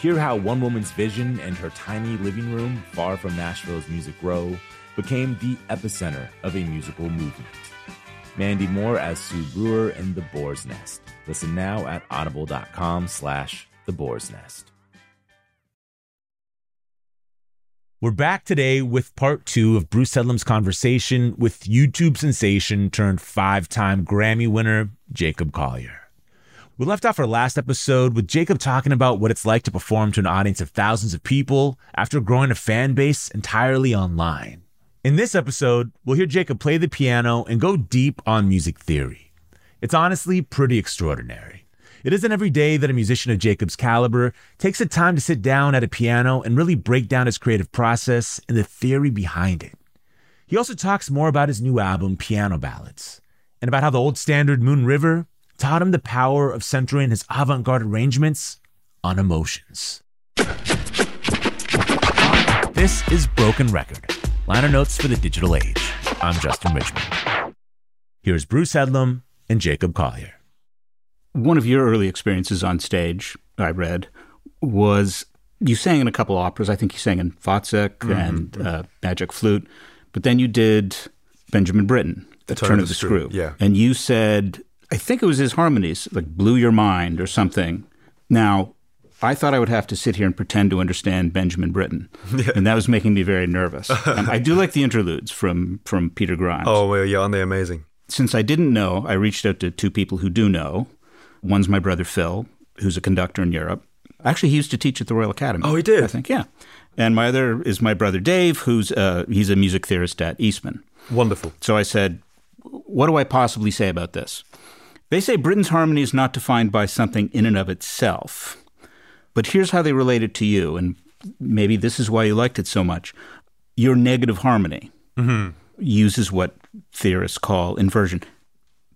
Hear how one woman's vision and her tiny living room, far from Nashville's music row, became the epicenter of a musical movement. Mandy Moore as Sue Brewer in The Boar's Nest. Listen now at audible.com slash The Boar's Nest. We're back today with part two of Bruce Headlam's conversation with YouTube sensation turned five time Grammy winner Jacob Collier. We left off our last episode with Jacob talking about what it's like to perform to an audience of thousands of people after growing a fan base entirely online. In this episode, we'll hear Jacob play the piano and go deep on music theory. It's honestly pretty extraordinary. It isn't every day that a musician of Jacob's caliber takes the time to sit down at a piano and really break down his creative process and the theory behind it. He also talks more about his new album, Piano Ballads, and about how the old standard Moon River taught him the power of centering his avant garde arrangements on emotions. This is Broken Record, liner notes for the digital age. I'm Justin Richmond. Here's Bruce Headlam and Jacob Collier. One of your early experiences on stage, I read, was you sang in a couple operas. I think you sang in Wozzeck mm-hmm. and uh, Magic Flute, but then you did Benjamin Britten, The, Turn, Turn of the, the Screw. Yeah. And you said, I think it was his harmonies, like blew your mind or something. Now, I thought I would have to sit here and pretend to understand Benjamin Britten, yeah. and that was making me very nervous. um, I do like the interludes from from Peter Grimes. Oh, well, yeah, aren't they amazing? Since I didn't know, I reached out to two people who do know. One's my brother Phil, who's a conductor in Europe. Actually, he used to teach at the Royal Academy. Oh, he did. I think, yeah. And my other is my brother Dave, who's uh, he's a music theorist at Eastman. Wonderful. So I said, "What do I possibly say about this?" They say Britten's harmony is not defined by something in and of itself. But here's how they relate it to you, and maybe this is why you liked it so much. Your negative harmony mm-hmm. uses what theorists call inversion.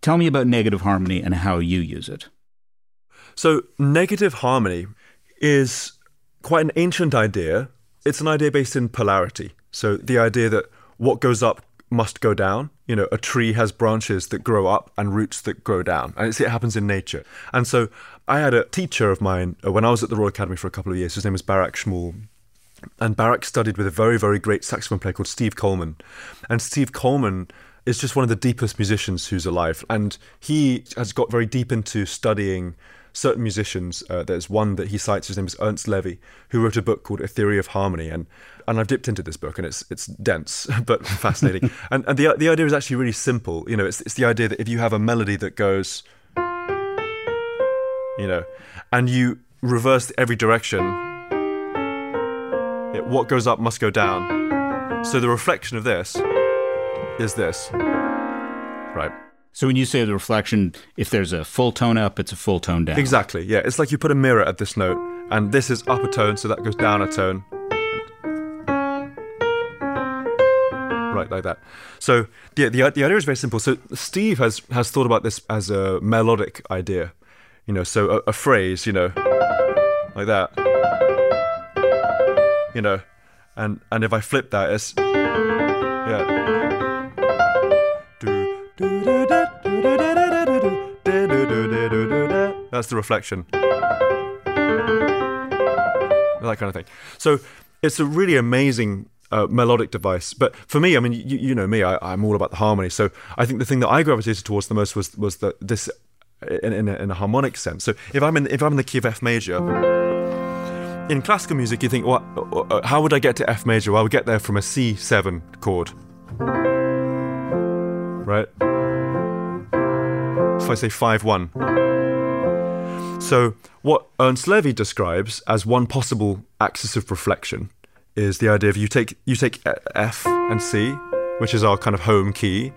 Tell me about negative harmony and how you use it. So, negative harmony is quite an ancient idea. It's an idea based in polarity. So, the idea that what goes up must go down. You know, a tree has branches that grow up and roots that grow down. And it happens in nature. And so I had a teacher of mine uh, when I was at the Royal Academy for a couple of years. His name was Barak Schmool. And Barak studied with a very, very great saxophone player called Steve Coleman. And Steve Coleman is just one of the deepest musicians who's alive. And he has got very deep into studying certain musicians. Uh, there's one that he cites, his name is Ernst Levy, who wrote a book called A Theory of Harmony. And and I've dipped into this book, and it's it's dense but fascinating. and and the the idea is actually really simple. You know, it's it's the idea that if you have a melody that goes, you know, and you reverse every direction, it, what goes up must go down. So the reflection of this is this, right? So when you say the reflection, if there's a full tone up, it's a full tone down. Exactly. Yeah, it's like you put a mirror at this note, and this is up a tone, so that goes down a tone right like that. So the, the the idea is very simple. So Steve has has thought about this as a melodic idea, you know. So a, a phrase, you know, like that, you know, and and if I flip that, it's yeah. That's the reflection. That kind of thing. So it's a really amazing uh, melodic device. But for me, I mean, you, you know me, I, am all about the harmony. So I think the thing that I gravitated towards the most was was that this in, in, a, in a harmonic sense. So if I'm in if I'm in the key of F major. In classical music, you think, well, uh, how would I get to F major? Well, I would get there from a C7 chord. Right? If I say 5 1. So, what Ernst Levy describes as one possible axis of reflection is the idea of you take you take F and C, which is our kind of home key,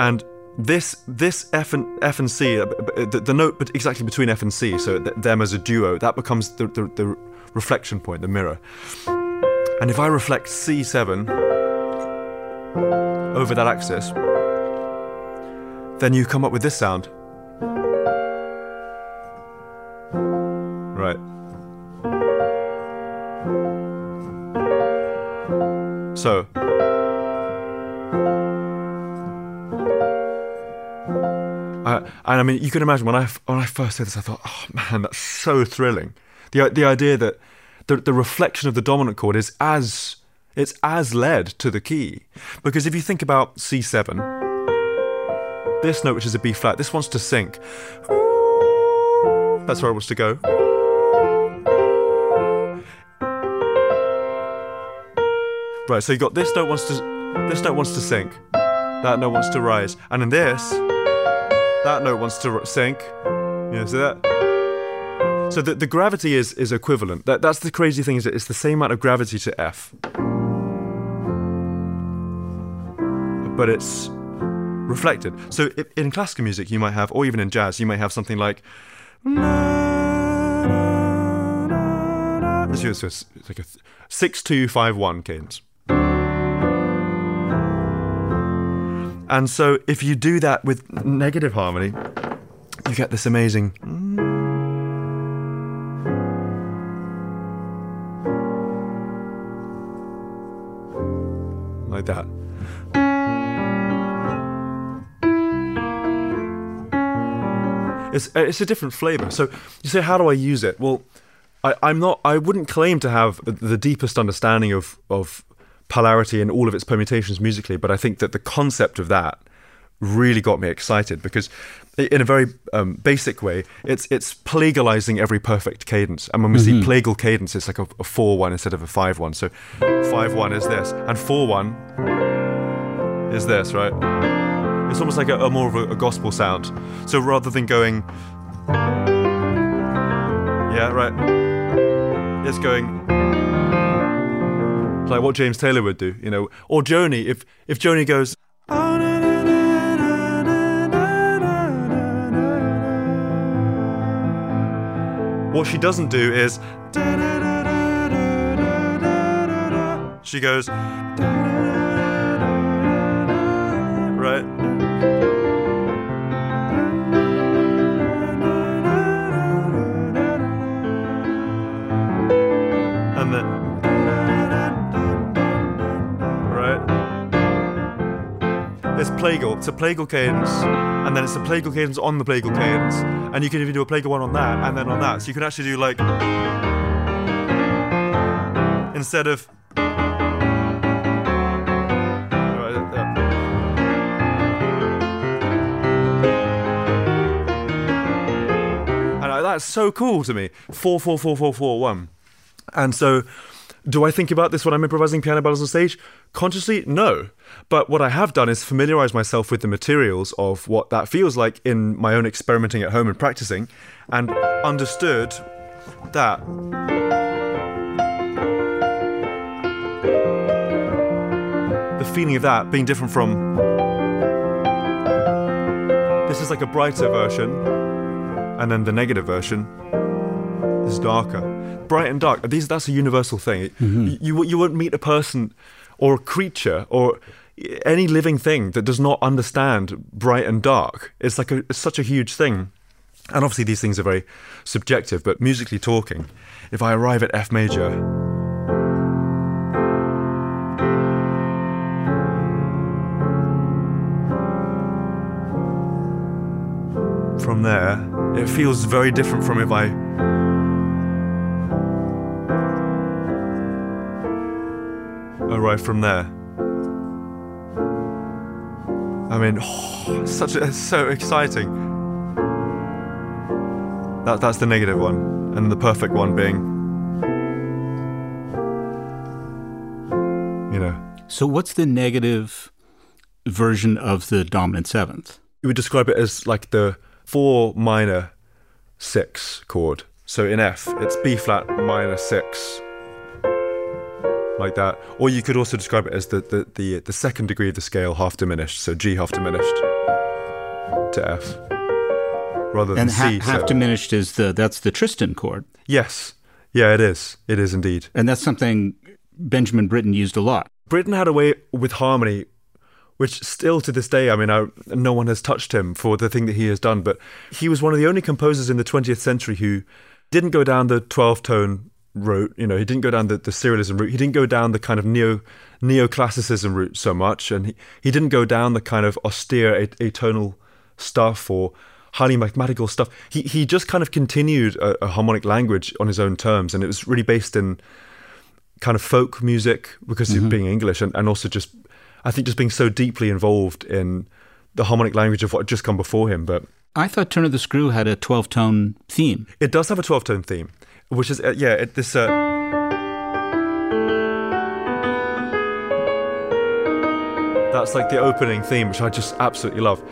and this this F and F and C, uh, the, the note but exactly between F and C, so them as a duo, that becomes the, the, the reflection point, the mirror. And if I reflect C7 over that axis, then you come up with this sound. So. Uh, and I mean, you can imagine when I when I first heard this, I thought, oh man, that's so thrilling. The the idea that the the reflection of the dominant chord is as it's as led to the key, because if you think about C7, this note which is a B flat, this wants to sink. That's where it wants to go. Right, so you got this note wants to this note wants to sink. That note wants to rise. And in this, that note wants to sink. You see that? So the, the gravity is is equivalent. That that's the crazy thing is it's the same amount of gravity to F. But it's reflected. So in classical music you might have or even in jazz you might have something like it's like a six two five one cadence. And so if you do that with negative harmony, you get this amazing. Like that. It's, uh, it's a different flavor. So you say, how do I use it? Well, I, I'm not. I wouldn't claim to have the deepest understanding of of polarity in all of its permutations musically, but I think that the concept of that really got me excited because in a very um, basic way it's it's plagiarizing every perfect cadence. And when we mm-hmm. see plagal cadence it's like a, a 4-1 instead of a 5-1 so 5-1 is this and 4-1 is this right? It's almost like a, a more of a, a gospel sound. So rather than going yeah right it's going like what James Taylor would do, you know, or Joni. If if Joni goes, what she doesn't do is she goes right. There's plagal. It's a plagal cadence, and then it's a plagal cadence on the plagal cadence, and you can even do a plagal one on that, and then on that. So you can actually do like instead of. And uh, that's so cool to me. Four, four, four, four, four, one, and so do I think about this when I'm improvising piano ballads on stage? Consciously, no. But what I have done is familiarize myself with the materials of what that feels like in my own experimenting at home and practicing, and understood that. The feeling of that being different from. This is like a brighter version, and then the negative version is darker. Bright and dark. These that's a universal thing. Mm-hmm. You you won't meet a person or a creature or any living thing that does not understand bright and dark. It's like a, it's such a huge thing. And obviously, these things are very subjective, but musically talking, if I arrive at F major, from there, it feels very different from if I arrive from there. I mean, oh, such a, so exciting. That, that's the negative one, and the perfect one being, you know, So, what's the negative version of the dominant seventh? you would describe it as like the four minor six chord. So in F, it's B flat minor six, like that. Or you could also describe it as the the the, the second degree of the scale half diminished. So G half diminished to F, rather than And ha- C. half seven. diminished is the that's the Tristan chord, Yes, yeah, it is. It is indeed. and that's something Benjamin Britten used a lot. Britten had a way with harmony, which still to this day, I mean, I, no one has touched him for the thing that he has done. But he was one of the only composers in the 20th century who didn't go down the 12 tone route. You know, he didn't go down the, the serialism route. He didn't go down the kind of neo neoclassicism route so much, and he, he didn't go down the kind of austere at- atonal stuff or highly mathematical stuff. He he just kind of continued a, a harmonic language on his own terms, and it was really based in kind of folk music because of mm-hmm. being English and, and also just I think just being so deeply involved in the harmonic language of what had just come before him. But I thought Turn of the Screw had a 12 tone theme. it does have a 12 tone theme, which is, uh, yeah, it, this. Uh, that's like the opening theme, which I just absolutely love.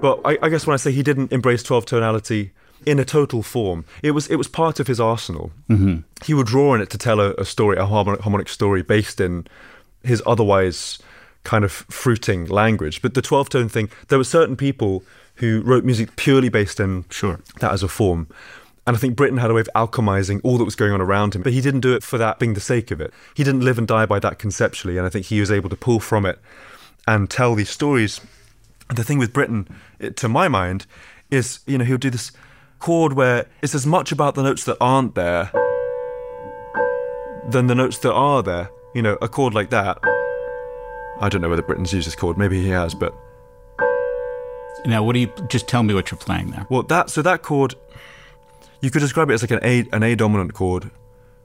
But I, I guess when I say he didn't embrace 12 tonality in a total form, it was it was part of his arsenal. Mm-hmm. He would draw on it to tell a, a story, a harmonic, harmonic story based in his otherwise kind of fruiting language. But the 12 tone thing, there were certain people who wrote music purely based in Sure. that as a form. And I think Britten had a way of alchemizing all that was going on around him, but he didn't do it for that being the sake of it. He didn't live and die by that conceptually, and I think he was able to pull from it and tell these stories. The thing with Britten, it, to my mind, is you know he'll do this chord where it's as much about the notes that aren't there than the notes that are there. You know, a chord like that. I don't know whether Britten's used this chord. Maybe he has, but Now, what do you just tell me what you're playing there? Well, that so that chord, you could describe it as like an A an A dominant chord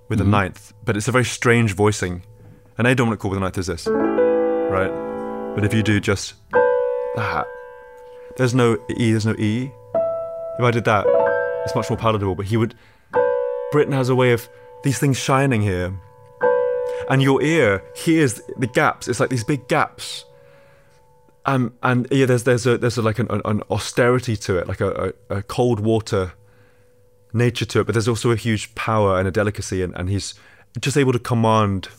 with a ninth, but it's a very strange voicing. An A dominant chord with a ninth is this, right? But if you do just that, there's no E, there's no E. If I did that, it's much more palatable. But he would. Britten has a way of these things shining here, and your ear hears the gaps. It's like these big gaps um, and yeah, there's there's a there's a, like an, an austerity to it, like a, a, a cold water nature to it, but there's also a huge power and a delicacy, and, and he's just able to command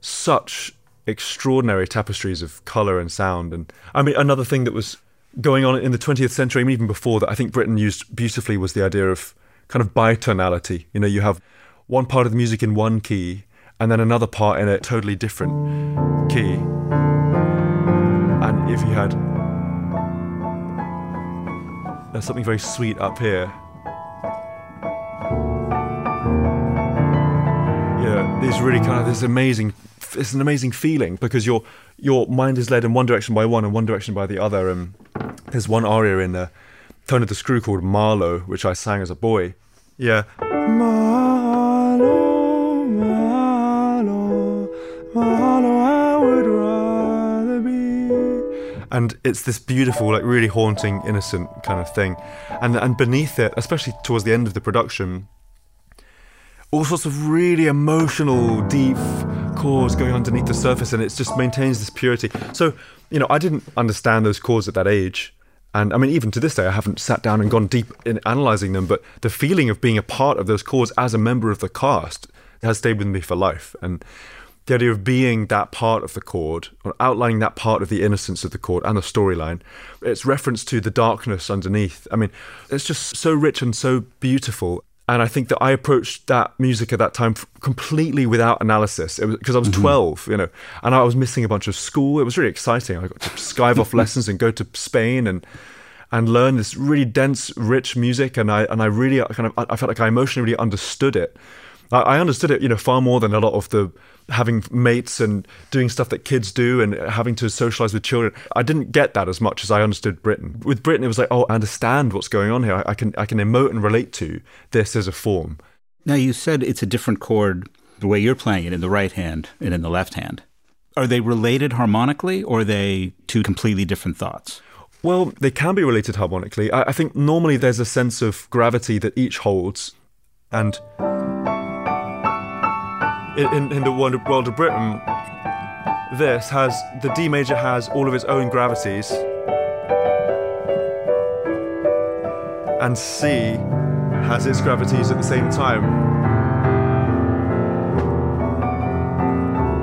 such extraordinary tapestries of color and sound. And I mean, another thing that was going on in the 20th century, and even before that, I think Britten used beautifully was the idea of kind of bitonality. You know, you have one part of the music in one key, and then another part in a totally different key. And if you had there's something very sweet up here. Yeah, these really kind of this amazing it's an amazing feeling because your your mind is led in one direction by one and one direction by the other. And there's one aria in the Turn of the Screw called Malo, which I sang as a boy. Yeah. Malo, And it's this beautiful, like really haunting, innocent kind of thing. And and beneath it, especially towards the end of the production, all sorts of really emotional, deep chords going underneath the surface, and it just maintains this purity. So, you know, I didn't understand those chords at that age. And I mean, even to this day, I haven't sat down and gone deep in analyzing them, but the feeling of being a part of those chords as a member of the cast has stayed with me for life. And the idea of being that part of the chord, or outlining that part of the innocence of the chord and the storyline, its reference to the darkness underneath. I mean, it's just so rich and so beautiful. and I think that I approached that music at that time completely without analysis. Because I was mm-hmm. 12, you know, and I was missing a bunch of school. It was really exciting. I got to skive off lessons and go to Spain and and learn this really dense, rich music. And I and I really kind of I felt like I emotionally really understood it. I, I understood it, you know, far more than a lot of the having mates and doing stuff that kids do and having to socialize with children. I didn't get that as much as I understood Britten. With Britten, it was like, oh, I understand what's going on here. I can I can emote and relate to this as a form. Now you said it's a different chord the way you're playing it in the right hand and in the left hand. Are they related harmonically or are they two completely different thoughts? Well, they can be related harmonically. I, I think normally there's a sense of gravity that each holds, and in, in the world of Britten, this has the D major has all of its own gravities, and C has its gravities at the same time.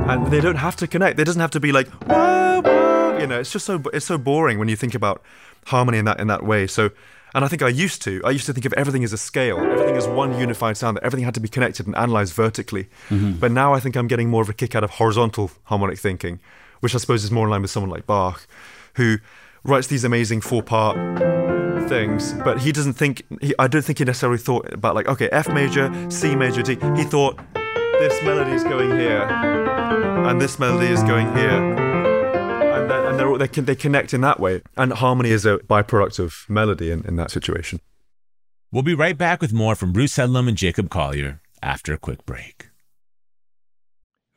And they don't have to connect. It doesn't have to be like whoa, whoa. you know. It's just so it's so boring when you think about harmony in that in that way. So and I think I used to. I used to think of everything as a scale, everything as one unified sound, that everything had to be connected and analyzed vertically. Mm-hmm. But now I think I'm getting more of a kick out of horizontal harmonic thinking, which I suppose is more in line with someone like Bach, who writes these amazing four part things, but he doesn't think, he, I don't think he necessarily thought about, like, okay, F major, C major, D. He thought, this melody is going here, and this melody is going here and they can, they connect in that way. And harmony is a byproduct of melody in, in that situation. We'll be right back with more from Bruce Headlam and Jacob Collier after a quick break.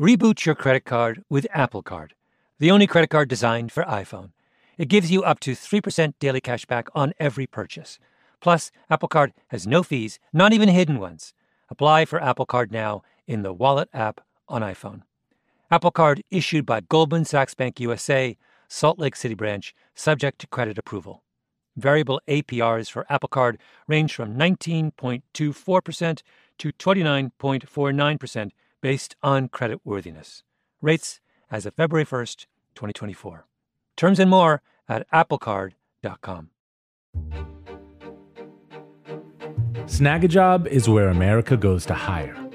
Reboot your credit card with Apple Card, the only credit card designed for iPhone. It gives you up to 3% daily cash back on every purchase. Plus, Apple Card has no fees, not even hidden ones. Apply for Apple Card now in the Wallet app on iPhone. Apple Card issued by Goldman Sachs Bank USA Salt Lake City branch, subject to credit approval. Variable APRs for Apple Card range from 19.24% to 29.49% based on credit worthiness. Rates as of February 1st, 2024. Terms and more at applecard.com. Snagajob is where America goes to hire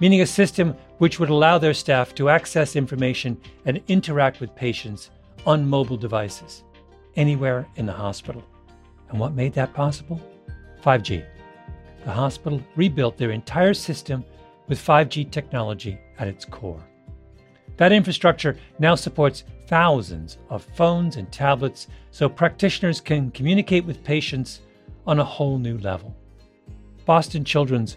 meaning a system which would allow their staff to access information and interact with patients on mobile devices anywhere in the hospital. And what made that possible? 5G. The hospital rebuilt their entire system with 5G technology at its core. That infrastructure now supports thousands of phones and tablets so practitioners can communicate with patients on a whole new level. Boston Children's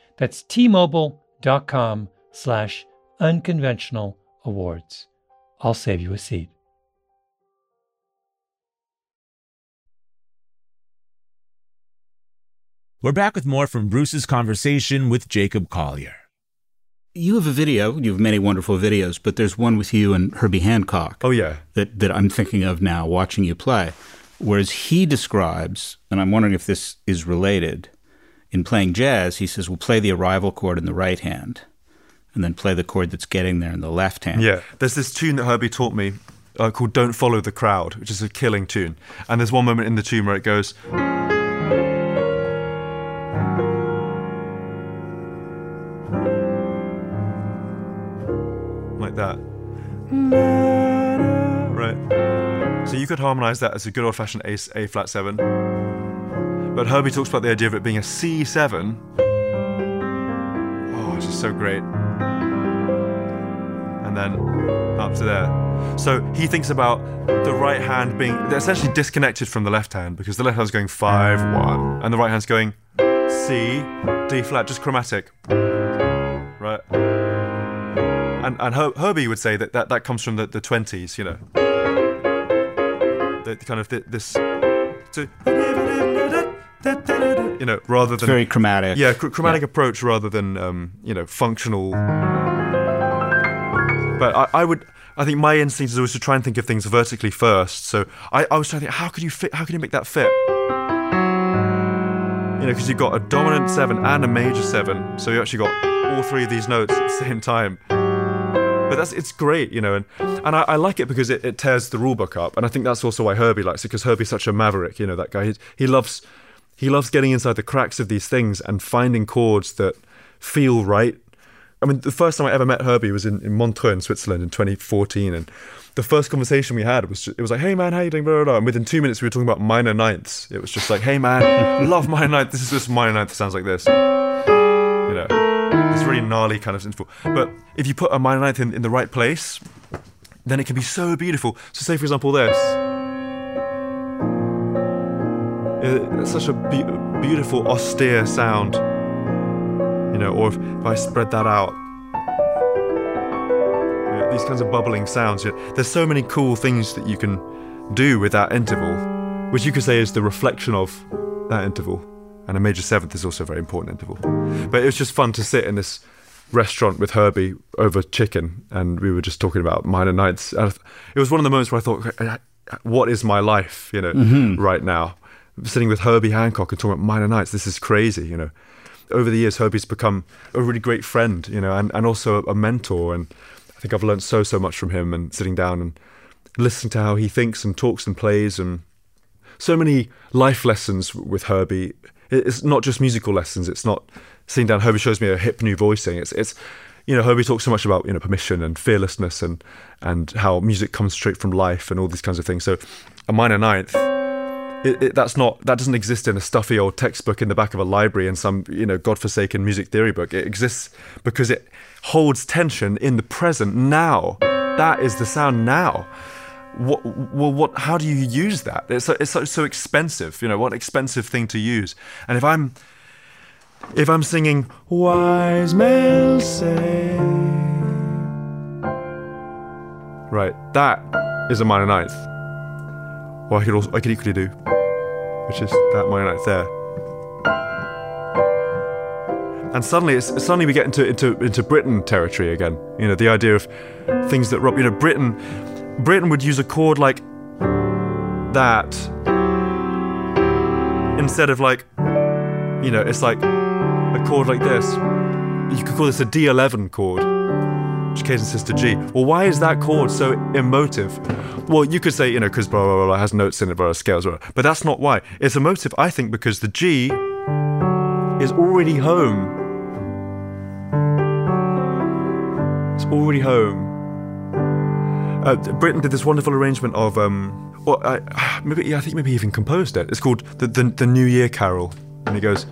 That's tmobile.com slash unconventional awards. I'll save you a seat. We're back with more from Bruce's conversation with Jacob Collier. You have a video. You have many wonderful videos, but there's one with you and Herbie Hancock. Oh yeah, that that I'm thinking of now, watching you play. Whereas he describes, and I'm wondering if this is related, in playing jazz, he says, "We'll play the arrival chord in the right hand, and then play the chord that's getting there in the left hand." Yeah, there's this tune that Herbie taught me uh, called "Don't Follow the Crowd," which is a killing tune. And there's one moment in the tune where it goes. Like that. Right. So you could harmonize that as a good old fashioned A, flat 7. But Herbie talks about the idea of it being a C7. Oh, it's just so great. And then up to there. So he thinks about the right hand being essentially disconnected from the left hand because the left hand's going 5 1 and the right hand's going C, D flat, just chromatic. Right? And, and Her- Herbie would say that, that that comes from the, the 20s, you know. The, kind of the, this. You know, rather than. very chromatic. Yeah, chr- chromatic yeah. approach rather than, um, you know, functional. But I, I would. I think my instinct is always to try and think of things vertically first. So I, I was trying to think, how could you fit? How can you make that fit? You know, because you've got a dominant seven and a major seven, so you actually got all three of these notes at the same time. But that's it's great, you know, and and I, I like it because it, it tears the rule book up, and I think that's also why Herbie likes it because Herbie's such a maverick, you know, that guy. He, he loves he loves getting inside the cracks of these things and finding chords that feel right. I mean, the first time I ever met Herbie was in, in Montreux in Switzerland in 2014, and the first conversation we had was just, it was like, "Hey man, how you doing?" Blah, blah, blah. And within two minutes, we were talking about minor ninths. It was just like, "Hey man, love minor ninth. This is this minor ninth sounds like this." You know, this really gnarly kind of interval. But if you put a minor ninth in, in the right place, then it can be so beautiful. So, say for example, this. It's such a be- beautiful, austere sound. You know, or if, if I spread that out, these kinds of bubbling sounds. There's so many cool things that you can do with that interval, which you could say is the reflection of that interval. And a major seventh is also a very important interval. But it was just fun to sit in this restaurant with Herbie over chicken, and we were just talking about minor ninths. It was one of the moments where I thought, what is my life, you know, mm-hmm. right now? Sitting with Herbie Hancock and talking about minor ninths. This is crazy, you know. Over the years, Herbie's become a really great friend, you know, and, and also a mentor. And I think I've learned so, so much from him and sitting down and listening to how he thinks and talks and plays and so many life lessons with Herbie. It's not just musical lessons. It's not sitting down. Herbie shows me a hip new voicing. It's it's you know Herbie talks so much about you know permission and fearlessness and and how music comes straight from life and all these kinds of things. So a minor ninth. It, it, that's not that doesn't exist in a stuffy old textbook in the back of a library in some you know godforsaken music theory book. It exists because it holds tension in the present now. That is the sound now what well what how do you use that it's so, it's so, so expensive you know what expensive thing to use and if i'm if i'm singing wise men say right that is a minor ninth or i could also i could equally do which is that minor ninth there. And suddenly it's suddenly we get into into into britten territory again. You know the idea of things that rob you know britten Britten would use a chord like that instead of like, you know, it's like a chord like this. You could call this a D11 chord, which cadences to G. Well, why is that chord so emotive? Well, you could say, you know, because blah, blah, blah, blah, has notes in it, blah, scales, blah, but that's not why. It's emotive, I think, because the G is already home It's already home. Uh, Britten did this wonderful arrangement of, um, well, I, maybe yeah, I think maybe even composed it. It's called the, the the New Year Carol, and he goes.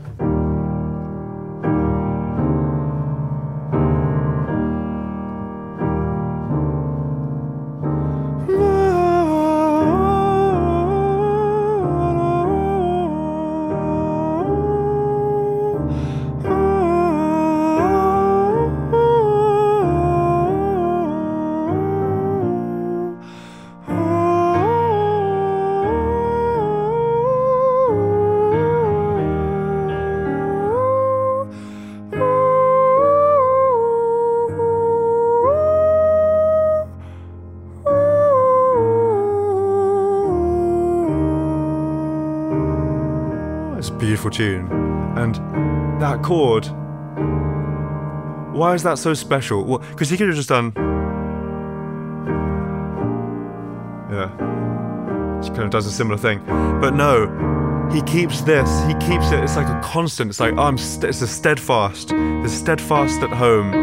That chord, why is that so special? Well, because he could have just done. Yeah. She kind of does a similar thing. But no, he keeps this, he keeps it, it's like a constant. It's like, oh, I'm st- it's a steadfast. the steadfast at home.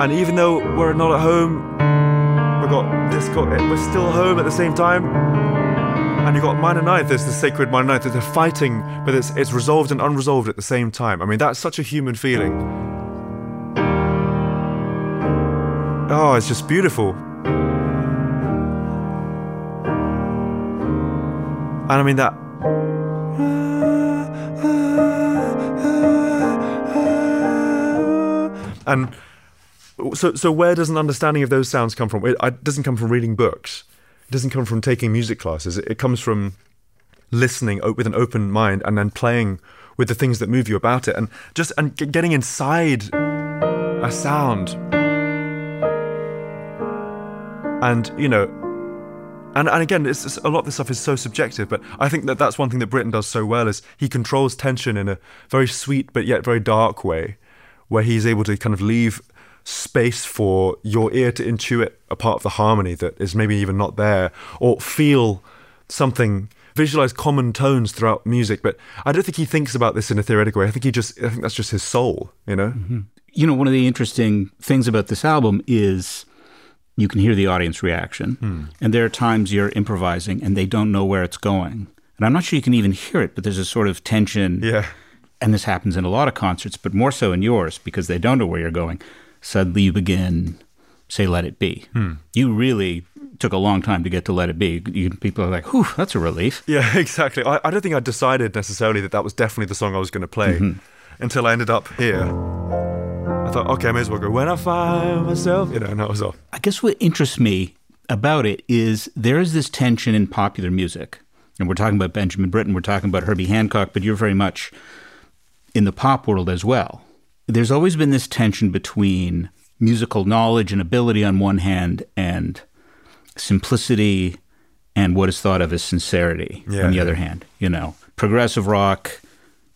And even though we're not at home, we've got this, we're still home at the same time and you've got minor ninth, there's the sacred minor ninth, they're fighting, but it's, it's resolved and unresolved at the same time. I mean, that's such a human feeling. Oh, it's just beautiful. And I mean, that. And so, so where does an understanding of those sounds come from? It, it doesn't come from reading books. Doesn't come from taking music classes. It, comes from listening with an open mind and then playing with the things that move you about it, and just and getting inside a sound. And you know, and and again, it's, it's- a lot of this stuff is so subjective. But I think that that's one thing that Britten does so well is he controls tension in a very sweet but yet very dark way, where he's able to kind of leave space for your ear to intuit a part of the harmony that is maybe even not there, or feel something, visualize common tones throughout music. But I don't think he thinks about this in a theoretical way. I think he just, I think that's just his soul, you know? Mm-hmm. You know, one of the interesting things about this album is you can hear the audience reaction. Hmm. And there are times you're improvising and they don't know where it's going. And I'm not sure you can even hear it, but there's a sort of tension. Yeah. And this happens in a lot of concerts, but more so in yours because they don't know where you're going. Suddenly you begin, say, Let It Be. Hmm. You really took a long time to get to Let It Be. You, people are like, whew, that's a relief. Yeah, exactly. I, I don't think I decided necessarily that that was definitely the song I was going to play mm-hmm. until I ended up here. I thought, okay, I may as well go. When I find myself, you know, and that was off. I guess what interests me about it is there is this tension in popular music. And we're talking about Benjamin Britten, we're talking about Herbie Hancock, but you're very much in the pop world as well. There's always been this tension between musical knowledge and ability on one hand and simplicity and what is thought of as sincerity Yeah, on the yeah. other hand. You know, progressive rock,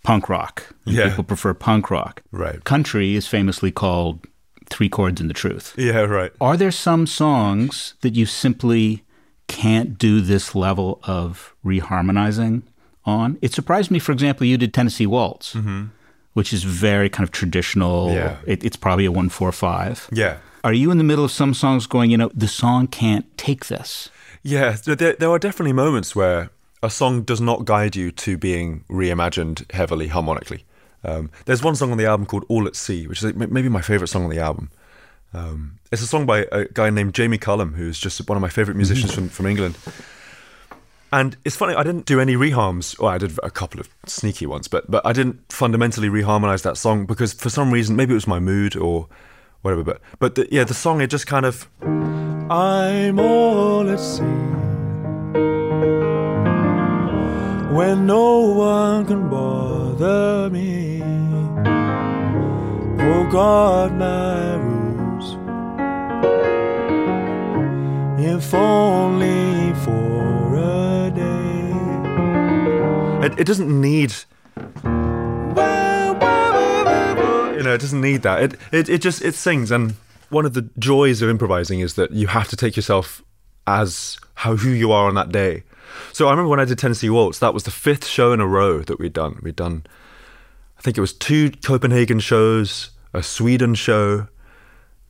punk rock. Yeah. People prefer punk rock. Right. Country is famously called three chords and the truth. Yeah, right. Are there some songs that you simply can't do this level of reharmonizing on? It surprised me, for example, you did Tennessee Waltz, mm-hmm. Which is very kind of traditional. Mm-hmm. Yeah. It, it's probably a 145. Yeah. Are you in the middle of some songs going, you know, the song can't take this? Yeah, there, there there are definitely moments where a song does not guide you to being reimagined heavily harmonically. Um, there's one song on the album called All at Sea, which is maybe my favorite song on the album. Um, it's a song by a guy named Jamie Cullum, who's just one of my favorite musicians from, from England. And it's funny, I didn't do any reharms. Well, I did a couple of sneaky ones, but but I didn't fundamentally reharmonize that song because for some reason, maybe it was my mood or whatever. But but the, yeah, the song it just kind of. I'm all at sea when no one can bother me. Oh Forgot my rules, if only for a day. It, it doesn't need. You know, it doesn't need that. It, it it just it sings, and one of the joys of improvising is that you have to take yourself as how who you are on that day. So I remember when I did Tennessee Waltz, that was the fifth show in a row that we'd done. We'd done, I think it was two Copenhagen shows, a Sweden show,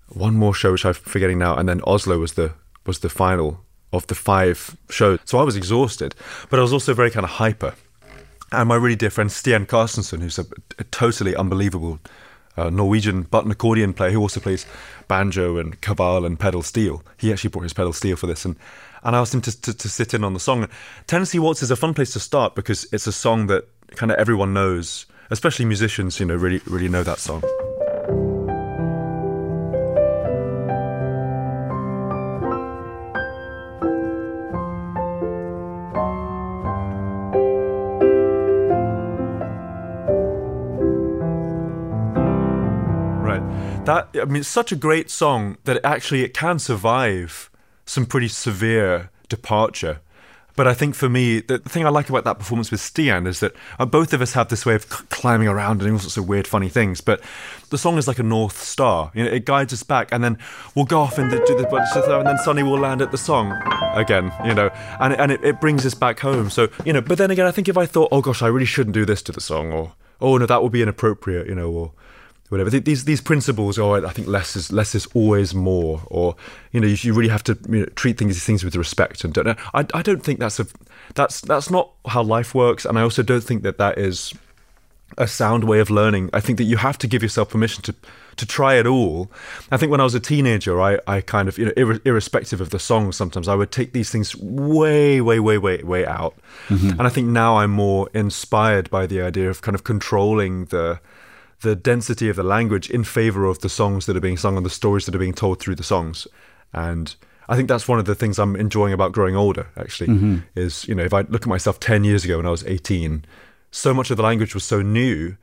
one more show which I'm forgetting now, and then Oslo was the was the final of the five shows. So I was exhausted, but I was also very kind of hyper. And my really dear friend Stian Carstensen, who's a, a totally unbelievable uh, Norwegian button accordion player who also plays banjo and kaval and pedal steel. He actually brought his pedal steel for this, and and I asked him to, to, to sit in on the song. Tennessee Waltz is a fun place to start because it's a song that kind of everyone knows, especially musicians. You know, really really know that song. That I mean, it's such a great song that actually it can survive some pretty severe departure. But I think for me, the thing I like about that performance with Stian is that uh, both of us have this way of climbing around and doing all sorts of weird, funny things. But the song is like a north star. You know, it guides us back, and then we'll go off and do the and then suddenly we'll land at the song again. You know, and and it, it brings us back home. So you know, but then again, I think if I thought, oh gosh, I really shouldn't do this to the song, or oh no, that would be inappropriate. You know, or whatever. These these principles are, I think, less is less is always more, or you know, you, you really have to you know, treat things these things with respect. And don't, I I don't think that's a that's that's not how life works, and I also don't think that that is a sound way of learning. I think that you have to give yourself permission to to try it all. I think when I was a teenager, I, I kind of, you know, ir- irrespective of the song, sometimes I would take these things way, way, way, way, way out. Mm-hmm. And I think now I'm more inspired by the idea of kind of controlling the the density of the language in favor of the songs that are being sung and the stories that are being told through the songs. And I think that's one of the things I'm enjoying about growing older, actually, mm-hmm. is, you know, if I look at myself 10 years ago when I was 18, so much of the language was so new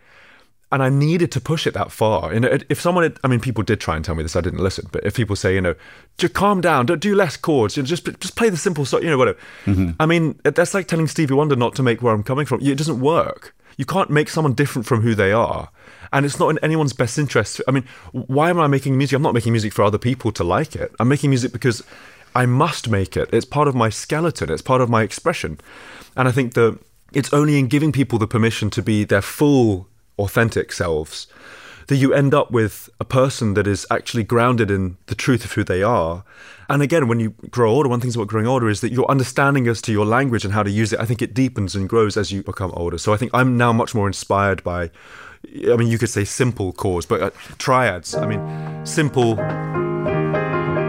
and I needed to push it that far. You know, if someone, had, I mean, people did try and tell me this, I didn't listen. But if people say, you know, just calm down, don't do less chords, you know, just just play the simple, so you know, whatever. Mm-hmm. I mean, that's like telling Stevie Wonder not to make where I'm coming from. It doesn't work. You can't make someone different from who they are and it's not in anyone's best interest. I mean, why am I making music? I'm not making music for other people to like it. I'm making music because I must make it. It's part of my skeleton. It's part of my expression, and I think that it's only in giving people the permission to be their full, authentic selves that you end up with a person that is actually grounded in the truth of who they are. And again, when you grow older, one thing about growing older is that your understanding as to your language and how to use it, I think it deepens and grows as you become older. So I think I'm now much more inspired by I mean, you could say simple chords, but uh, triads. I mean, simple.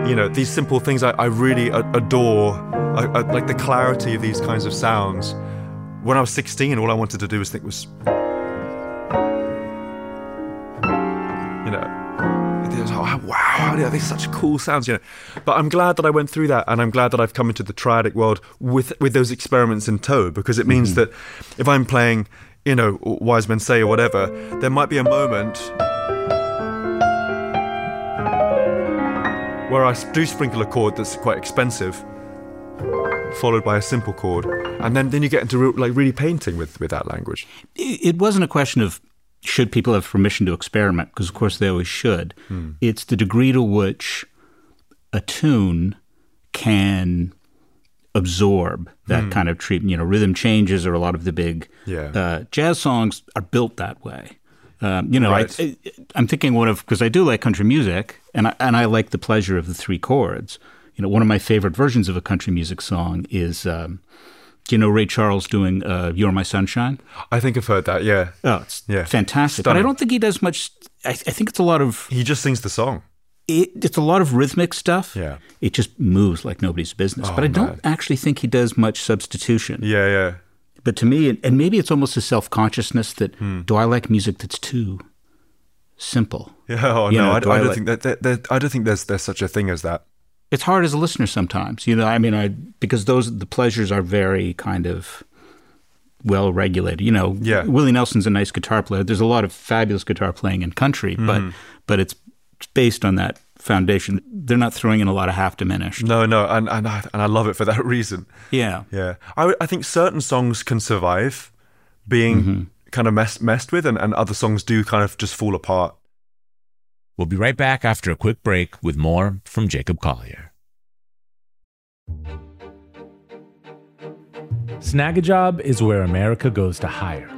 You know, these simple things I, I really adore, I, I, like the clarity of these kinds of sounds. When I was 16, all I wanted to do was think was, you know, oh, wow, are these such cool sounds, you know. But I'm glad that I went through that, and I'm glad that I've come into the triadic world with with those experiments in tow, because it means mm-hmm. that if I'm playing you know, wise men say or whatever, there might be a moment where I do sprinkle a chord that's quite expensive, followed by a simple chord, and then, then you get into like really painting with, with that language. It wasn't a question of should people have permission to experiment, because of course they always should. Hmm. It's the degree to which a tune can absorb that mm. kind of treatment. You know, rhythm changes or a lot of the big yeah. uh, jazz songs are built that way. Um, you know, right. I, am thinking one of because I do like country music, and I, and I like the pleasure of the three chords. You know, one of my favorite versions of a country music song is. Um, do you know Ray Charles doing uh, "You're My Sunshine"? I think I've heard that. Yeah. Oh, it's yeah. fantastic. Stunning. But I don't think he does much. I, I think it's a lot of. He just sings the song it, it's a lot of rhythmic stuff. Yeah. It just moves like nobody's business. Oh, but I don't man. actually think he does much substitution. Yeah, yeah. But to me, and maybe it's almost a self consciousness that hmm. do I like music that's too simple? Yeah. Oh you no, know, I, I, do I, don't like, think that, that, that, I don't think there's there's such a thing as that. It's hard as a listener sometimes. You know, I mean, I because those the pleasures are very kind of well regulated. You know, yeah. Willie Nelson's a nice guitar player. There's a lot of fabulous guitar playing in country, mm. but but it's based on that foundation. They're not throwing in a lot of half diminished. No, no, and and I, and I love it for that reason. Yeah, yeah. I I think certain songs can survive being mm-hmm. kind of messed messed with, and, and other songs do kind of just fall apart. We'll be right back after a quick break with more from Jacob Collier. Snagajob is where America goes to hire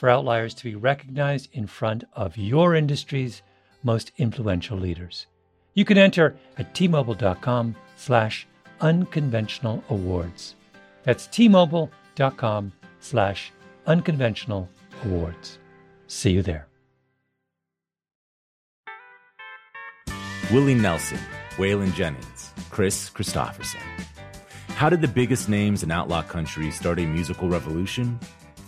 for outliers to be recognized in front of your industry's most influential leaders. You can enter at tmobile.com slash unconventional awards. That's tmobile.com slash unconventional awards. See you there. Willie Nelson, Waylon Jennings, Kris Kristofferson. How did the biggest names in outlaw country start a musical revolution?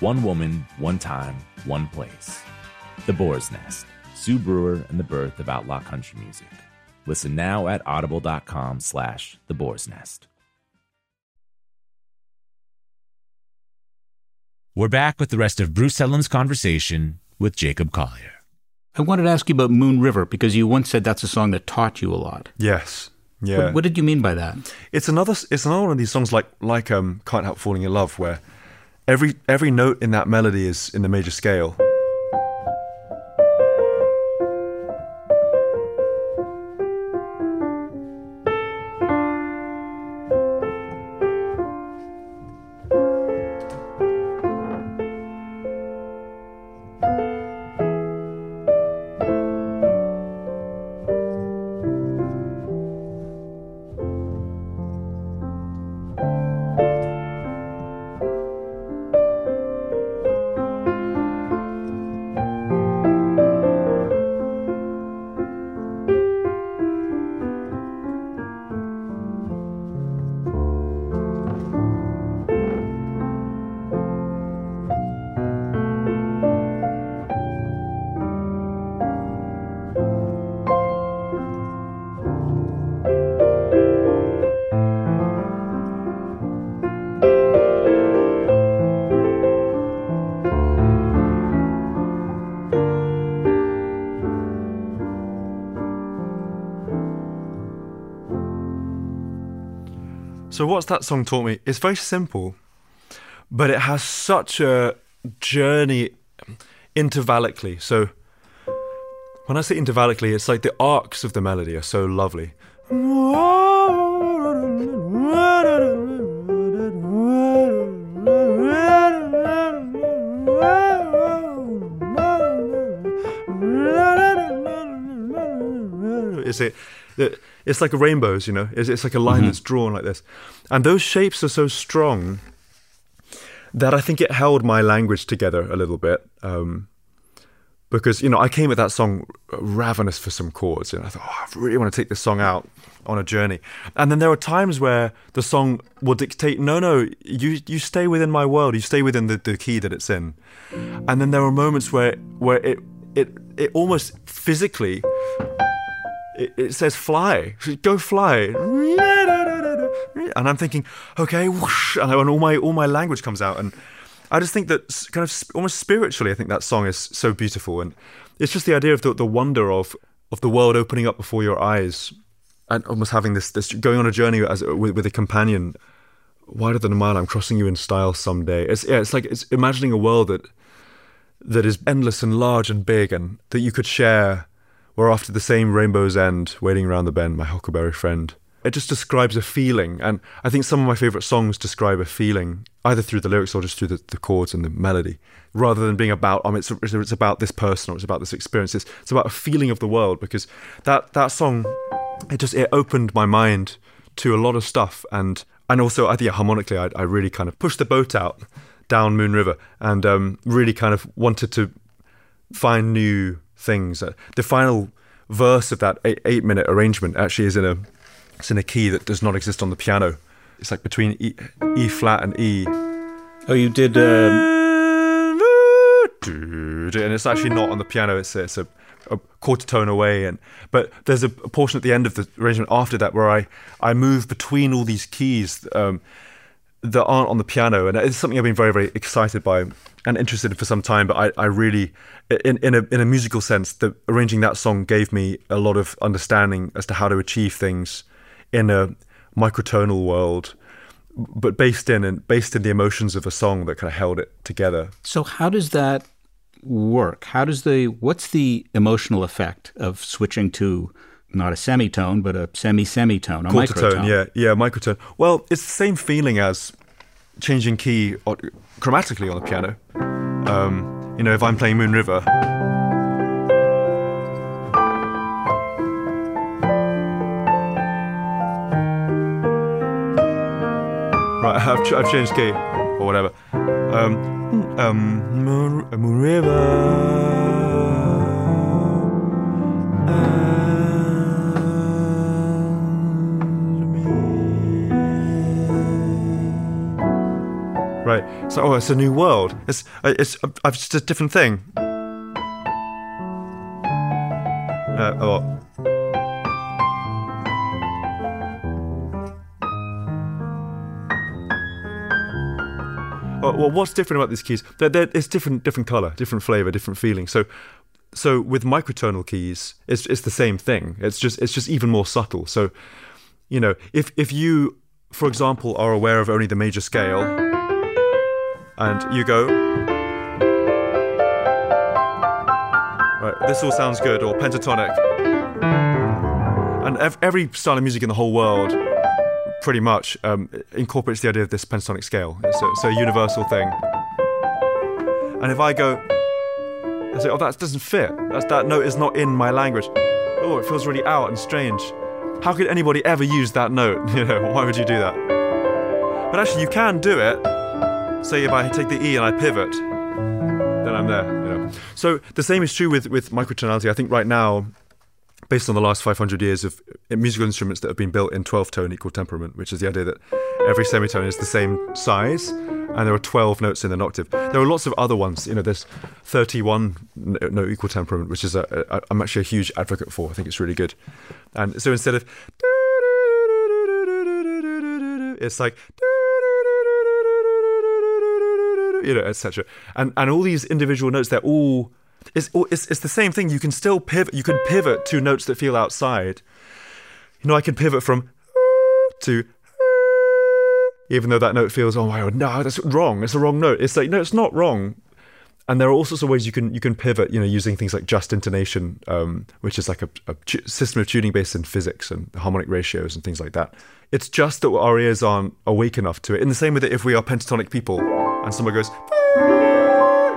One woman, one time, one place. The Boar's Nest, Sue Brewer and the birth of outlaw country music. Listen now at audible.com slash the boar's nest. We're back with the rest of Bruce Headlam's conversation with Jacob Collier. I wanted to ask you about Moon River because you once said that's a song that taught you a lot. Yes. Yeah. What, what did you mean by that? It's another it's another one of these songs like like um Can't Help Falling in Love where every every note in that melody is in the major scale. That song taught me? It's very simple, but it has such a journey intervallically. So when I say intervallically, it's like the arcs of the melody are so lovely. Is it? It's like a rainbows, you know. It's, it's like a line mm-hmm. that's drawn like this, and those shapes are so strong that I think it held my language together a little bit. Um, because you know I came at that song ravenous for some chords, and I thought, oh, I really want to take this song out on a journey. And then there are times where the song will dictate, no, no, you you stay within my world, you stay within the, the key that it's in. And then there are moments where where it it it almost physically it, it says fly, go fly. And I'm thinking, okay, whoosh, and all my all my language comes out and I just think that kind of almost spiritually, I think that song is so beautiful, and it's just the idea of the, the wonder of of the world opening up before your eyes, and almost having this this going on a journey as with, with a companion. Wider than a mile, I'm crossing you in style someday. It's yeah, it's like it's imagining a world that that is endless and large and big, and that you could share. Where after the same rainbow's end, waiting around the bend, my huckleberry friend. It just describes a feeling, and I think some of my favorite songs describe a feeling, either through the lyrics or just through the, the chords and the melody, rather than being about um, it's it's about this person or it's about this experience. It's, it's about a feeling of the world because that that song, it just it opened my mind to a lot of stuff, and and also I think harmonically, I, I really kind of pushed the boat out down Moon River and um, really kind of wanted to find new things. Uh, the final verse of that eight, eight minute arrangement actually is in a it's in a key that does not exist on the piano. It's like between E, e flat and E. Oh, you did. Um... And it's actually not on the piano. It's it's a, a quarter tone away, and but there's a, a, portion at the end of the arrangement after that where I I move between all these keys um, that aren't on the piano, and it's something I've been very very excited by and interested in for some time. But I, I really, in in a in a musical sense, the arranging that song gave me a lot of understanding as to how to achieve things in a microtonal world but based in and based in the emotions of a song that kind of held it together. So how does that work? How does the what's the emotional effect of switching to not a semitone but a semi-semitone, a microtone? Yeah, yeah, microtone. Well, it's the same feeling as changing key chromatically on the piano. Um, you know, if I'm playing Moon River Right, I've, ch- I've changed key or whatever. Um, um, Moon, Moon River. Right. So, oh, it's a new world. It's it's, it's just a different thing. Uh, oh. well, what's different about these keys? They're, they're, it's different, different color, different flavor, different feeling. So, so with microtonal keys, it's it's the same thing. It's just it's just even more subtle. So, you know, if if you, for example, are aware of only the major scale, and you go, right, this all sounds good, or pentatonic, and ev- every style of music in the whole world pretty much um, incorporates the idea of this pentatonic scale. It's a, it's a, universal thing. And if I go, I say, oh, that doesn't fit. That's, that note is not in my language. Oh, it feels really out and strange. How could anybody ever use that note? You know, why would you do that? But actually, you can do it. Say if I take the E and I pivot, then I'm there. You know. So the same is true with with microtonality. I think right now based on the last 500 years of uh, musical instruments that have been built in 12 tone equal temperament, which is the idea that every semitone is the same size and there are 12 notes in an octave. There are lots of other ones. You know, there's 31 note equal temperament, which is a, a, I'm actually a huge advocate for. I think it's really good. And so instead of it's like you know, etc. And and all these individual notes, they're all it's, it's, it's the same thing. You can still pivot. You can pivot to notes that feel outside. You know, I can pivot from to even though that note feels, oh my god, no, that's wrong. It's a wrong note. It's like, no, it's not wrong. And there are all sorts of ways you can you can pivot, you know, using things like just intonation, um, which is like a, system of tuning based in physics and harmonic ratios and things like that. It's just that our ears aren't awake enough to it. In the same way that if we are pentatonic people and someone goes,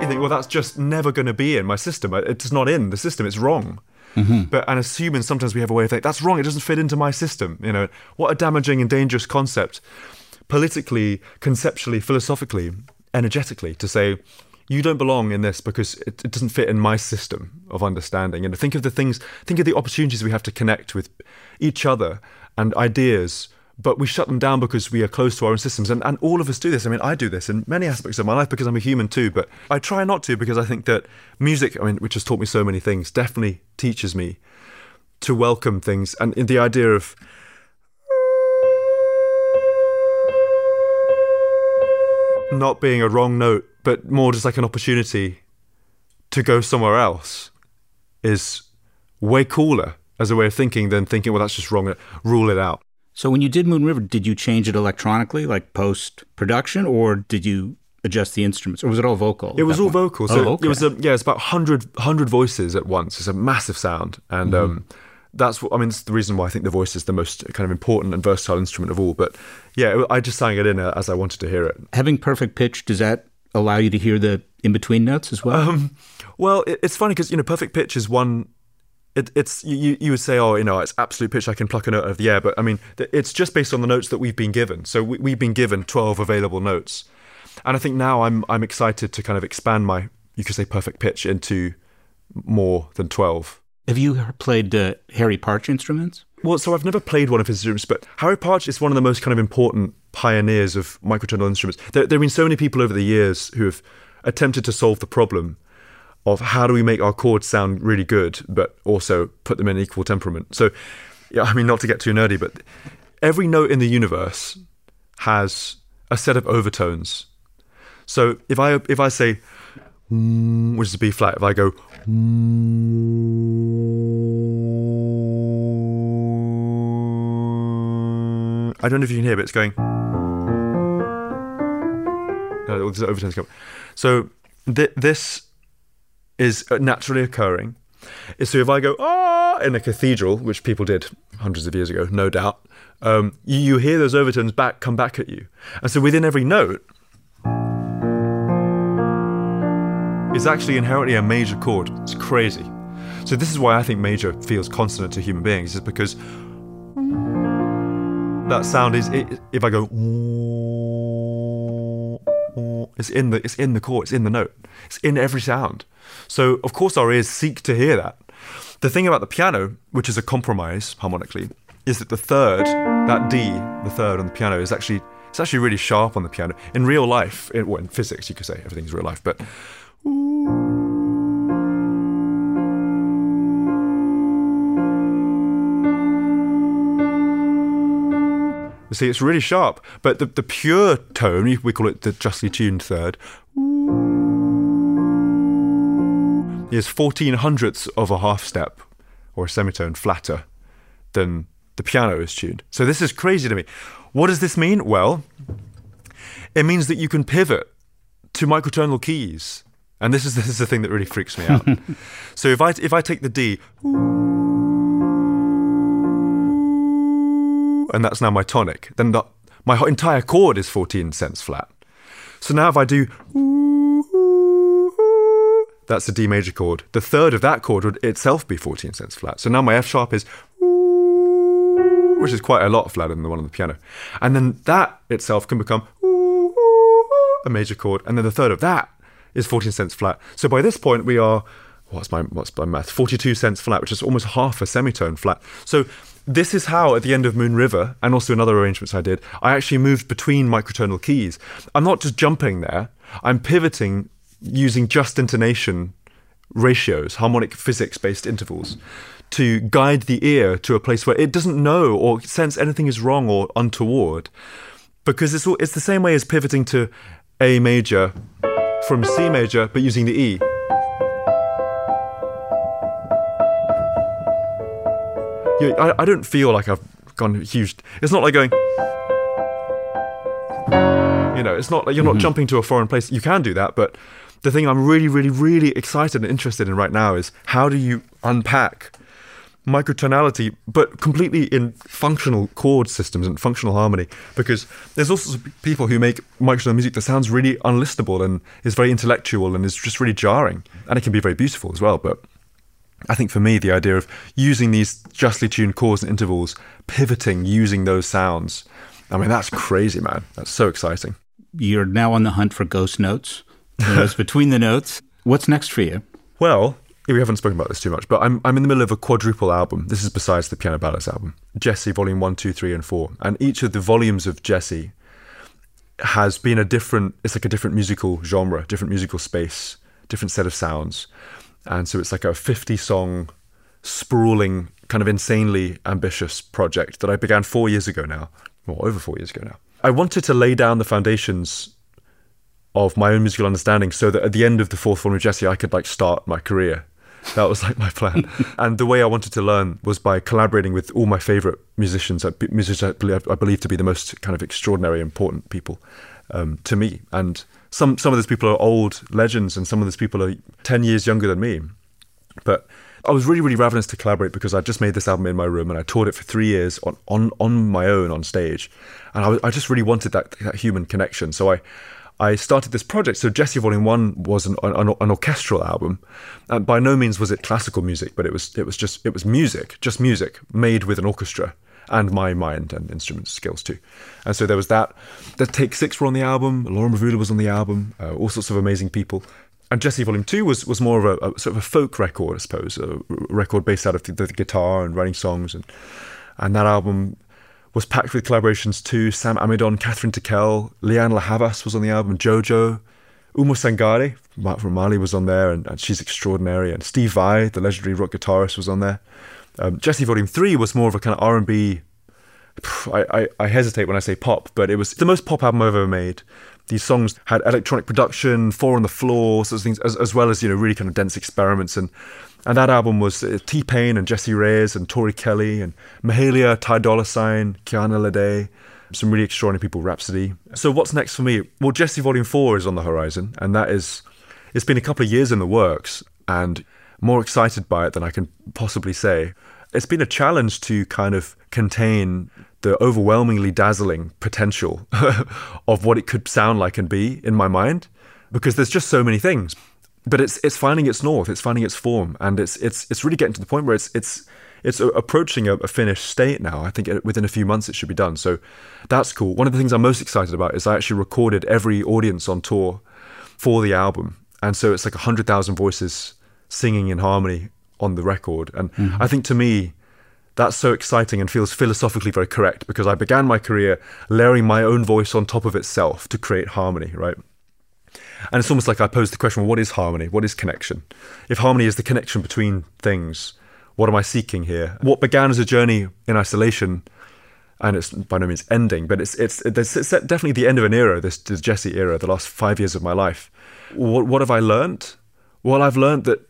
you think, well, that's just never going to be in my system. Uh, it's not in the system. It's wrong. Mm-hmm. But and as humans, sometimes we have a way of thinking that's wrong. It doesn't fit into my system. You know, what a damaging and dangerous concept, politically, conceptually, philosophically, energetically, to say you don't belong in this because it, it doesn't fit in my system of understanding. And think of the things, think of the opportunities we have to connect with each other and ideas but we shut them down because we are close to our own systems. And, and all of us do this. I mean, I do this in many aspects of my life because I'm a human too, but I try not to because I think that music, I mean, which has taught me so many things, definitely teaches me to welcome things. And the idea of not being a wrong note, but more just like an opportunity to go somewhere else is way cooler as a way of thinking than thinking, well, that's just wrong, rule it out. So when you did Moon River, did you change it electronically, like post production, or did you adjust the instruments, or was it all vocal? It was all point? vocal. So oh, okay. it was a, yeah, it's about 100, 100 voices at once. It's a massive sound, and Mm-hmm. um, that's what I mean. It's the reason why I think the voice is the most kind of important and versatile instrument of all. But yeah, I just sang it in uh, as I wanted to hear it. Having perfect pitch, does that allow you to hear the in between notes as well? Um, well, it, it's funny because you know, perfect pitch is one. It, it's you. You would say, oh, you know, it's absolute pitch. I can pluck a note out of the air, but I mean, it's just based on the notes that we've been given. So we, we've been given twelve available notes, and I think now I'm I'm excited to kind of expand my you could say perfect pitch into more than twelve. Have you played uh, Harry Partch instruments? Well, so I've never played one of his instruments, but Harry Partch is one of the most kind of important pioneers of microtonal instruments. There, there have been so many people over the years who have attempted to solve the problem of how do we make our chords sound really good, but also put them in equal temperament. So, yeah, I mean, not to get too nerdy, but every note in the universe has a set of overtones. So if I if I say mm, which is B flat, if I go I don't know if you can hear, but it's going. No, all overtones come. So th- this is naturally occurring. So if I go ah in a cathedral, which people did hundreds of years ago, no doubt, um, you, you hear those overtones back come back at you, and so within every note is actually inherently a major chord. It's crazy. So this is why I think major feels consonant to human beings, is because that sound is if I go it's in the it's in the chord, it's in the note. It's in every sound. So of course our ears seek to hear that. The thing about the piano, which is a compromise harmonically, is that the third, that D, the third on the piano is actually it's actually really sharp on the piano. In real life, in, well, in physics you could say everything's real life, but You see, it's really sharp, but the, the pure tone, we call it the justly tuned third, is 14 hundredths of a half step or a semitone flatter than the piano is tuned. So this is crazy to me. What does this mean? Well, it means that you can pivot to microtonal keys. And this is this is the thing that really freaks me out. so if I if I take the D and that's now my tonic, then the, my entire chord is 14 cents flat. So now if I do that's the D major chord. The third of that chord would itself be 14 cents flat. So now my F sharp is which is quite a lot flatter than the one on the piano. And then that itself can become a major chord, and then the third of that is 14 cents flat. So by this point we are what's my what's my math? 42 cents flat, which is almost half a semitone flat. So this is how at the end of Moon River and also in other arrangements I did, I actually moved between microtonal keys. I'm not just jumping there, I'm pivoting using just intonation ratios, harmonic physics based intervals, to guide the ear to a place where it doesn't know or sense anything is wrong or untoward. Because it's, all, it's the same way as pivoting to A major from C major, but using the E. Yeah, I, I don't feel like I've gone huge. It's not like going. You know, it's not like you're not mm-hmm. jumping to a foreign place. You can do that, but the thing I'm really, really, really excited and interested in right now is how do you unpack microtonality, but completely in functional chord systems and functional harmony. Because there's also people who make microtonal music that sounds really unlistenable and is very intellectual and is just really jarring, and it can be very beautiful as well. But I think for me, the idea of using these justly tuned chords and intervals, pivoting using those sounds, I mean, that's crazy, man. That's so exciting. You're now on the hunt for ghost notes. Those between the notes. What's next for you? Well, we haven't spoken about this too much, but I'm, I'm in the middle of a quadruple album. This is besides the Piano Ballads album. Djesse, volume one, two, three, and 4. And each of the volumes of Djesse has been a different, it's like a different musical genre, different musical space, different set of sounds. And so it's like a 50 song, sprawling, kind of insanely ambitious project that I began four years ago now, or over four years ago now. I wanted to lay down the foundations of my own musical understanding so that at the end of the fourth form of Djesse, I could like start my career. That was like my plan. and the way I wanted to learn was by collaborating with all my favorite musicians, musicians I believe, I believe to be the most kind of extraordinary, important people um, to me. And some, some of those people are old legends and some of those people are 10 years younger than me. But I was really, really ravenous to collaborate because I just made this album in my room and I toured it for three years on, on, on my own on stage. And I, I just really wanted that, that human connection. So I, I started this project. So Djesse Volume One was an, an, an, orchestral album, and by no means was it classical music, but it was it was just it was music, just music made with an orchestra and my mind and instrument skills too. And so there was that. The Take Six were on the album. Laura Mvula was on the album. Uh, all sorts of amazing people. And Djesse Volume Two was was more of a, a, sort of a folk record, I suppose, a record based out of the, the guitar and writing songs and and that album was packed with collaborations too. Sam Amidon, Kathryn Tickell, Lianne La Havas was on the album, Jojo, Oumou Sangaré from Mali was on there, and, and, she's extraordinary. And Steve Vai, the legendary rock guitarist, was on there. Um, Djesse Volume Three was more of a kind of R and B. I, I, I hesitate when I say pop, but it was the most pop album I've ever made. These songs had electronic production, four on the floor, sorts of things, as, as well as you know really kind of dense experiments and and that album was uh, T Pain and Jessie Reyes and Tori Kelly and Mahalia, Ty Dolla Sign, Kiana Lede, some really extraordinary people, Rapsody. So what's next for me? Well, Djesse Volume 4 is on the horizon, and that is, it's been a couple of years in the works, and more excited by it than I can possibly say. It's been a challenge to kind of contain the overwhelmingly dazzling potential of what it could sound like and be in my mind, because there's just so many things but it's it's finding its north, it's finding its form, and it's it's it's really getting to the point where it's it's it's approaching a, a finished state now. I think within a few months it should be done. So that's cool. One of the things I'm most excited about is I actually recorded every audience on tour for the album, and so it's like hundred thousand voices singing in harmony on the record, and mm-hmm. I think to me. That's so exciting and feels philosophically very correct because I began my career layering my own voice on top of itself to create harmony, right? And it's almost like I pose the question well, what is harmony? What is connection? If harmony is the connection between things, what am I seeking here? What began as a journey in isolation, and it's by no means ending, but it's it's, it's, it's definitely the end of an era, this, this Djesse era, the last five years of my life. What, what have I learned? Well, I've learned that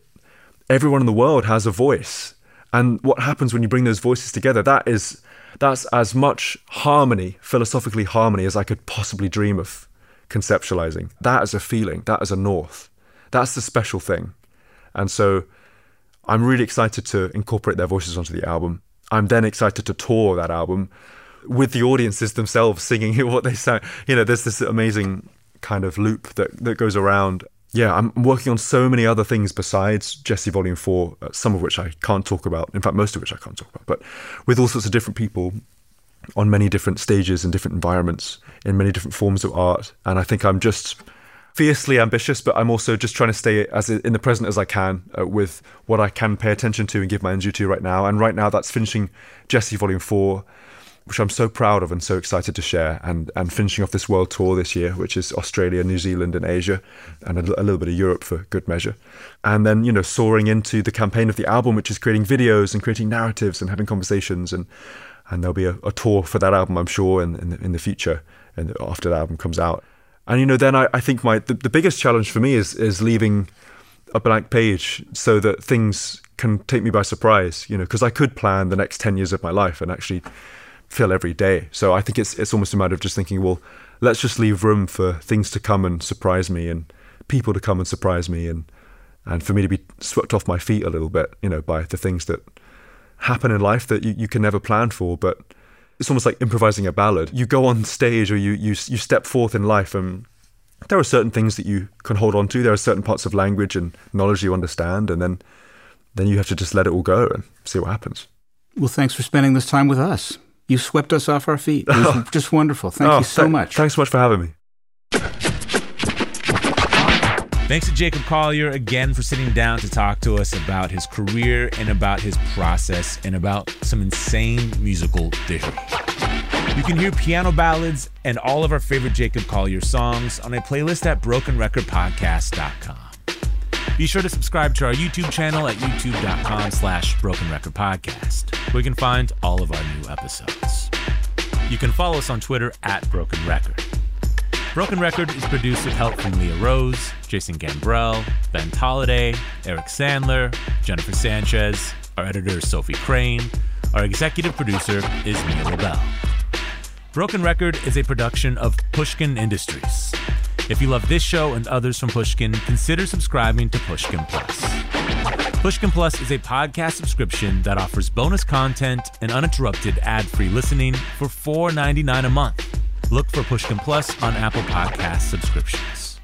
everyone in the world has a voice, and what happens when you bring those voices together? That is that's as much harmony, philosophically harmony, as I could possibly dream of conceptualizing. That as a feeling, that as a north. That's the special thing. And so I'm really excited to incorporate their voices onto the album. I'm then excited to tour that album with the audiences themselves singing what they sound. You know, there's this amazing kind of loop that, that goes around. Yeah, I'm working on so many other things besides Djesse Volume 4, uh, some of which I can't talk about. In fact, most of which I can't talk about, but with all sorts of different people on many different stages and different environments in many different forms of art. And I think I'm just fiercely ambitious, but I'm also just trying to stay as in the present as I can uh, with what I can pay attention to and give my energy to right now. And right now, that's finishing Djesse Volume Four, which I'm so proud of and so excited to share, and and finishing off this world tour this year, which is Australia, New Zealand, and Asia, and a, a little bit of Europe for good measure. And then you know soaring into the campaign of the album, which is creating videos and creating narratives and having conversations and and there'll be a, a tour for that album, I'm sure, in in the, in the future, and after the album comes out. And you know, then I, I think my the, the biggest challenge for me is is leaving a blank page so that things can take me by surprise. You know, because I could plan the next ten years of my life and actually fill every day. So I think it's it's almost a matter of just thinking, well, let's just leave room for things to come and surprise me and people to come and surprise me and and for me to be swept off my feet a little bit, you know, by the things that happen in life that you, you can never plan for. But it's almost like improvising a ballad. You go on stage or you, you, you step forth in life and there are certain things that you can hold on to. There are certain parts of language and knowledge you understand. And then, then you have to just let it all go and see what happens. Well, thanks for spending this time with us. You swept us off our feet. It was oh. just wonderful. Thank Oh, you so th- much. Thanks so much for having me. Thanks to Jacob Collier again for sitting down to talk to us about his career and about his process and about some insane musical theory. You can hear piano ballads and all of our favorite Jacob Collier songs on a playlist at brokenrecordpodcast.com. Be sure to subscribe to our YouTube channel at youtube.com slash broken record podcast, where you can find all of our new episodes. You can follow us on Twitter at Broken Record. Broken Record is produced with help from Leah Rose, Jason Gambrell, Ben Tolliday, Eric Sandler, Jennifer Sanchez, our editor is Sophie Crane, our executive producer is Mia LaBelle. Broken Record is a production of Pushkin Industries. If you love this show and others from Pushkin, consider subscribing to Pushkin Plus. Pushkin Plus is a podcast subscription that offers bonus content and uninterrupted ad-free listening for $4.99 a month. Look for Pushkin Plus on Apple Podcast subscriptions.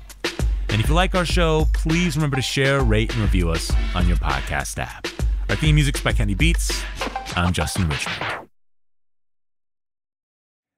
And if you like our show, please remember to share, rate, and review us on your podcast app. Our theme music's by Kenny Beats. I'm Justin Richmond.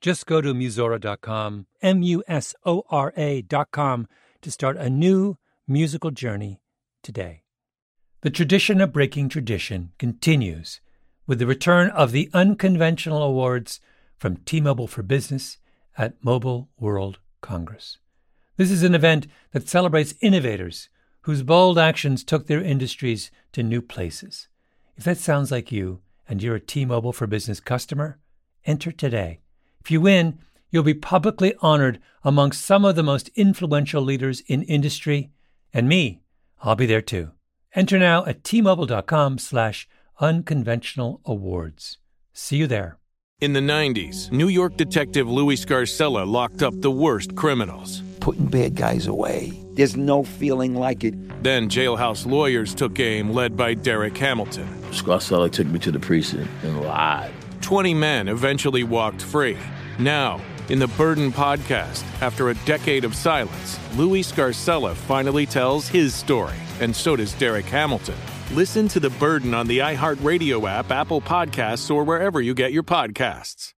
Just go to musora.com, M U S O R A.com, to start a new musical journey today. The tradition of breaking tradition continues with the return of the unconventional awards from T Mobile for Business at Mobile World Congress. This is an event that celebrates innovators whose bold actions took their industries to new places. If that sounds like you and you're a T Mobile for Business customer, enter today. If you win, you'll be publicly honored among some of the most influential leaders in industry, and me, I'll be there too. Enter now at tmobile.com slash unconventional awards. See you there. In the 90s, New York detective Louis Scarcella locked up the worst criminals. putting bad guys away. There's no feeling like it. Then jailhouse lawyers took aim, led by Derek Hamilton. Scarcella took me to the precinct and lied. 20 men eventually walked free. Now, in the Burden podcast, after a decade of silence, Louis Scarcella finally tells his story, and so does Derek Hamilton. Listen to The Burden on the iHeartRadio app, Apple Podcasts, or wherever you get your podcasts.